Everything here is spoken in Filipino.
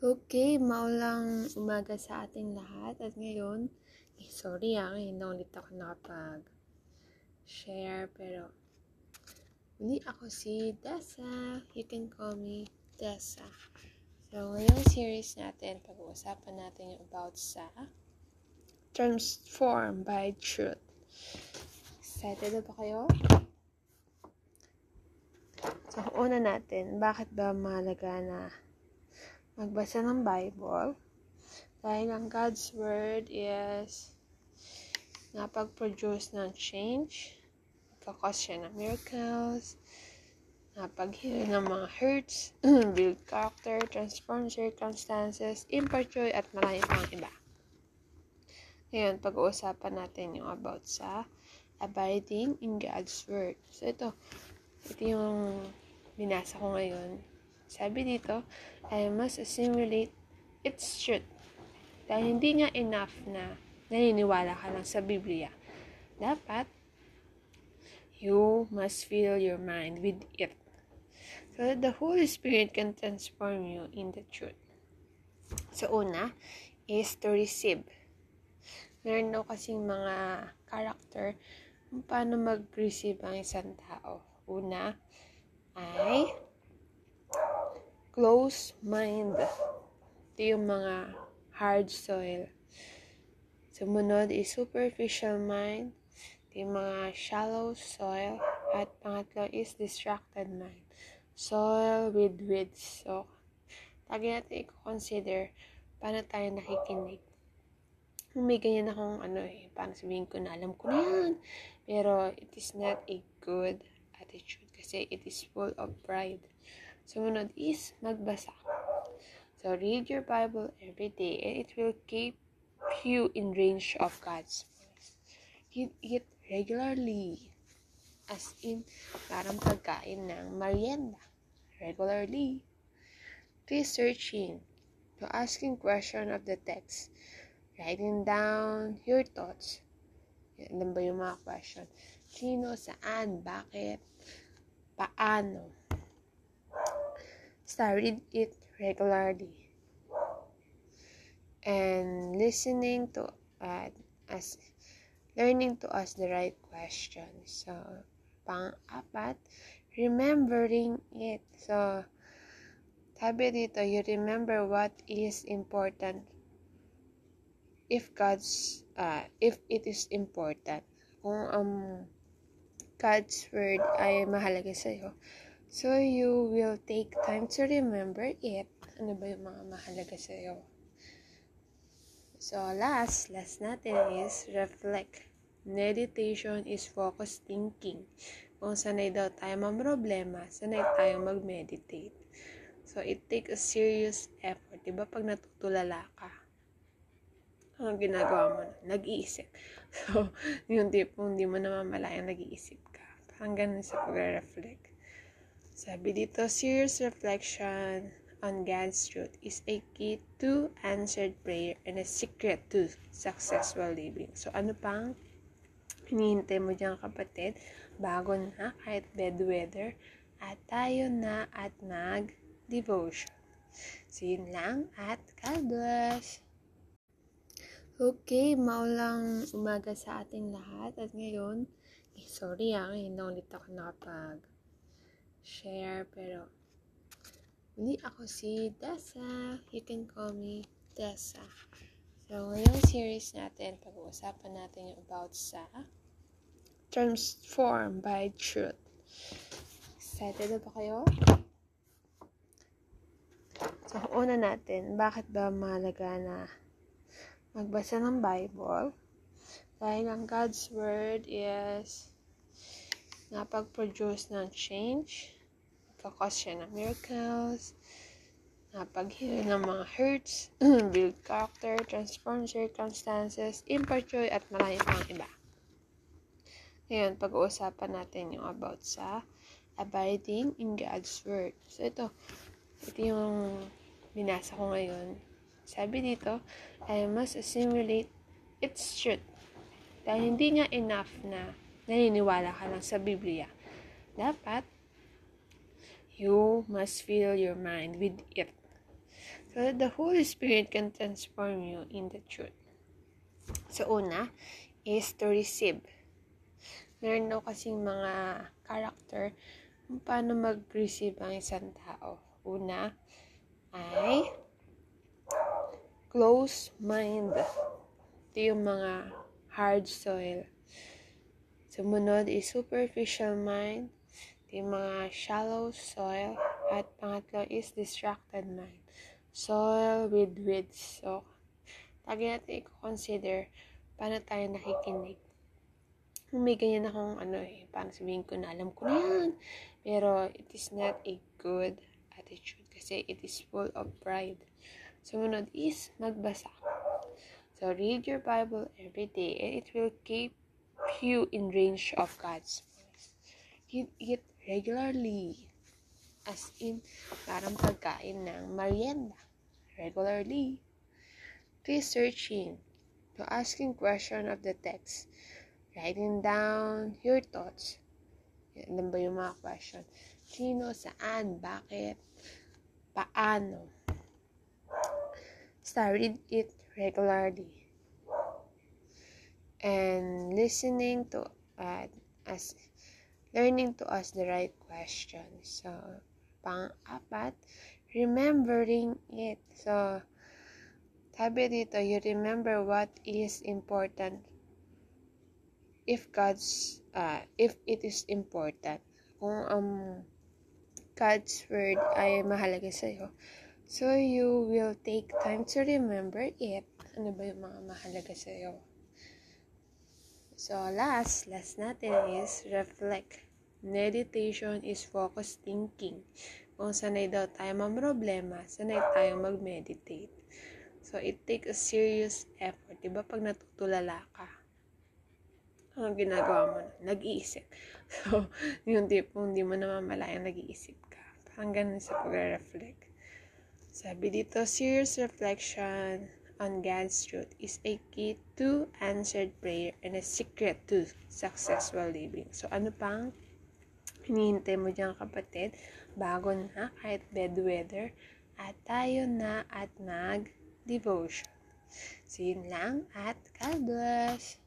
Okay, maulang umaga sa ating lahat. At ngayon, eh, sorry ah, na ulit ako nakapag-share. Pero, hindi ako si Dessa. You can call me Dessa. So, ngayong series natin, pag-uusapan natin yung about sa Transform by Truth. Excited na ba kayo? So, una natin, bakit ba mahalaga na magbasa ng Bible. Dahil ang God's Word is napag-produce ng change, kakos siya ng miracles, napag-heal ng mga hurts, build character, transform circumstances, impart joy, at marami pang iba. Ngayon, pag-uusapan natin yung about sa abiding in God's Word. So, ito, ito yung binasa ko ngayon sabi dito, I must assimilate its truth. Dahil hindi nga enough na naniniwala ka lang sa Biblia. Dapat, you must fill your mind with it. So that the Holy Spirit can transform you in the truth. So, una is to receive. Meron daw kasing mga character kung paano mag-receive ang isang tao. Una ay close mind. Ito yung mga hard soil. Sumunod is superficial mind. Ito yung mga shallow soil. At pangatlo is distracted mind. Soil with weeds. So, lagi natin i-consider paano tayo nakikinig. May ganyan akong ano eh, paano sabihin ko na alam ko na yan. Pero it is not a good attitude kasi it is full of pride. Sumunod is magbasa. So, read your Bible every day and it will keep you in range of God's voice. Read it regularly. As in, parang pagkain ng merienda. Regularly. Researching. To asking question of the text. Writing down your thoughts. Yan ba yung mga question? Sino, saan, bakit, paano studied it regularly and listening to uh, as learning to ask the right questions. So, pang-apat, remembering it. So, sabi dito, you remember what is important if God's, uh, if it is important. Kung um, God's word ay mahalaga sa'yo, So, you will take time to remember it. Ano ba yung mga mahalaga sa'yo? So, last, last natin is reflect. Meditation is focused thinking. Kung sanay daw tayo problema, sanay tayo mag-meditate. So, it takes a serious effort. Diba pag natutulala ka, ano ginagawa mo na? Nag-iisip. So, yung tipong hindi mo namamalayang nag-iisip ka. Parang ganun sa pag-reflect. Sabi dito, serious reflection on God's truth is a key to answered prayer and a secret to successful living. So, ano pang hinihintay mo dyan kapatid? Bago na, kahit bed weather, at tayo na at mag-devotion. So, yun lang at God bless! Okay, maulang umaga sa ating lahat. At ngayon, eh, sorry ah, ngayon na ulit ako nakapag share, pero hindi ako si Dessa. You can call me Dessa. So, ngayong series natin, pag-uusapan natin yung about sa Transform by Truth. Excited na ba kayo? So, una natin, bakit ba mahalaga na magbasa ng Bible? Dahil ang God's Word is napag-produce ng change, kakos siya ng miracles, napag-heal ng mga hurts, build character, transform circumstances, impart joy, at marami pang iba. Ngayon, pag-uusapan natin yung about sa abiding in God's Word. So, ito, ito yung binasa ko ngayon. Sabi dito, I must assimilate its truth. Dahil hindi nga enough na naniniwala ka lang sa Biblia. Dapat, you must fill your mind with it. so that the Holy Spirit can transform you in the truth. So, una is to receive. Meron daw kasing mga character kung paano mag-receive ang isang tao. Una ay close mind. Ito yung mga hard soil. Sumunod is superficial mind. Yung mga shallow soil. At pangatlo is distracted mind. Soil with weeds. So, lagi natin i-consider paano tayo nakikinig. May ganyan akong ano eh, paano sabihin ko na alam ko na yan. Pero it is not a good attitude kasi it is full of pride. Sumunod is magbasa. So, read your Bible every day and it will keep you in range of God's voice. Read it regularly. As in, parang pagkain ng merienda. Regularly. Researching. To asking question of the text. Writing down your thoughts. Yan ba yung mga question? Sino, saan, bakit, paano. Studied it regularly. And listening to uh, as learning to ask the right questions. So, pang-apat, remembering it. So, sabi dito, you remember what is important if God's, uh, if it is important. Kung um, God's word ay mahalaga sa'yo. So, you will take time to remember it. Ano ba yung mga mahalaga sa'yo? So, last, last natin is reflect. Meditation is focused thinking. Kung sanay daw tayo problema, sanay tayo mag-meditate. So, it takes a serious effort. Diba pag natutulala ka, ang ginagawa mo na? Nag-iisip. So, yung tipong hindi mo namamalayang nag-iisip ka. Parang ganun sa pag-reflect. Sabi dito, serious reflection on God's truth is a key to answered prayer and a secret to successful living. So, ano pang hinihintay mo dyan kapatid? Bago na, kahit bed weather, at tayo na at mag-devotion. So, yun lang at God bless!